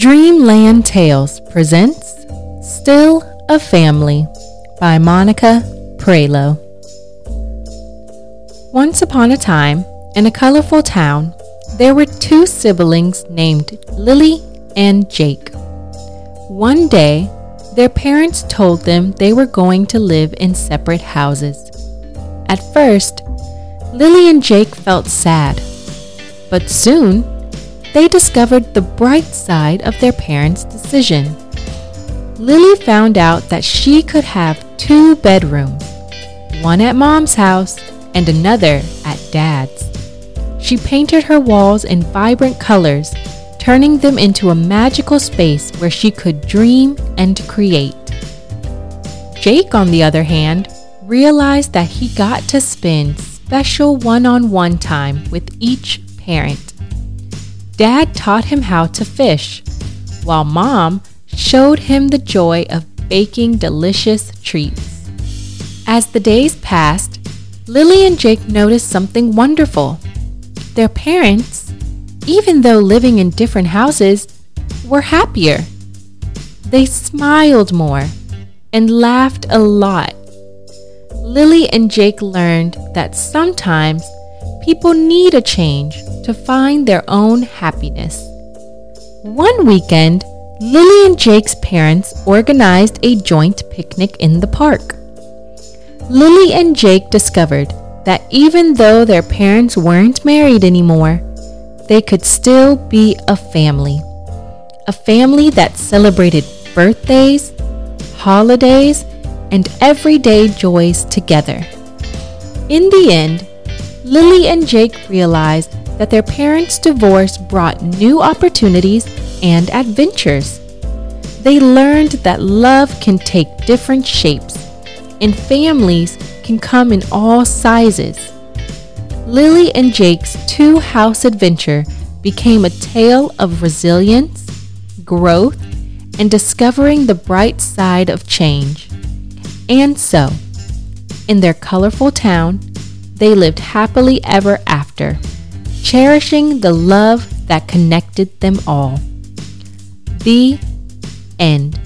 Dreamland Tales presents Still a Family by Monica Prelo. Once upon a time, in a colorful town, there were two siblings named Lily and Jake. One day, their parents told them they were going to live in separate houses. At first, Lily and Jake felt sad, but soon they discovered the bright side of their parents' decision. Lily found out that she could have two bedrooms, one at mom's house and another at dad's. She painted her walls in vibrant colors, turning them into a magical space where she could dream and create. Jake, on the other hand, realized that he got to spend special one on one time with each parent Dad taught him how to fish, while Mom showed him the joy of baking delicious treats. As the days passed, Lily and Jake noticed something wonderful. Their parents, even though living in different houses, were happier. They smiled more and laughed a lot. Lily and Jake learned that sometimes people need a change to find their own happiness. One weekend, Lily and Jake's parents organized a joint picnic in the park. Lily and Jake discovered that even though their parents weren't married anymore, they could still be a family. A family that celebrated birthdays, holidays, and everyday joys together. In the end, Lily and Jake realized that their parents' divorce brought new opportunities and adventures. They learned that love can take different shapes, and families can come in all sizes. Lily and Jake's two house adventure became a tale of resilience, growth, and discovering the bright side of change. And so, in their colorful town, they lived happily ever after cherishing the love that connected them all. The end.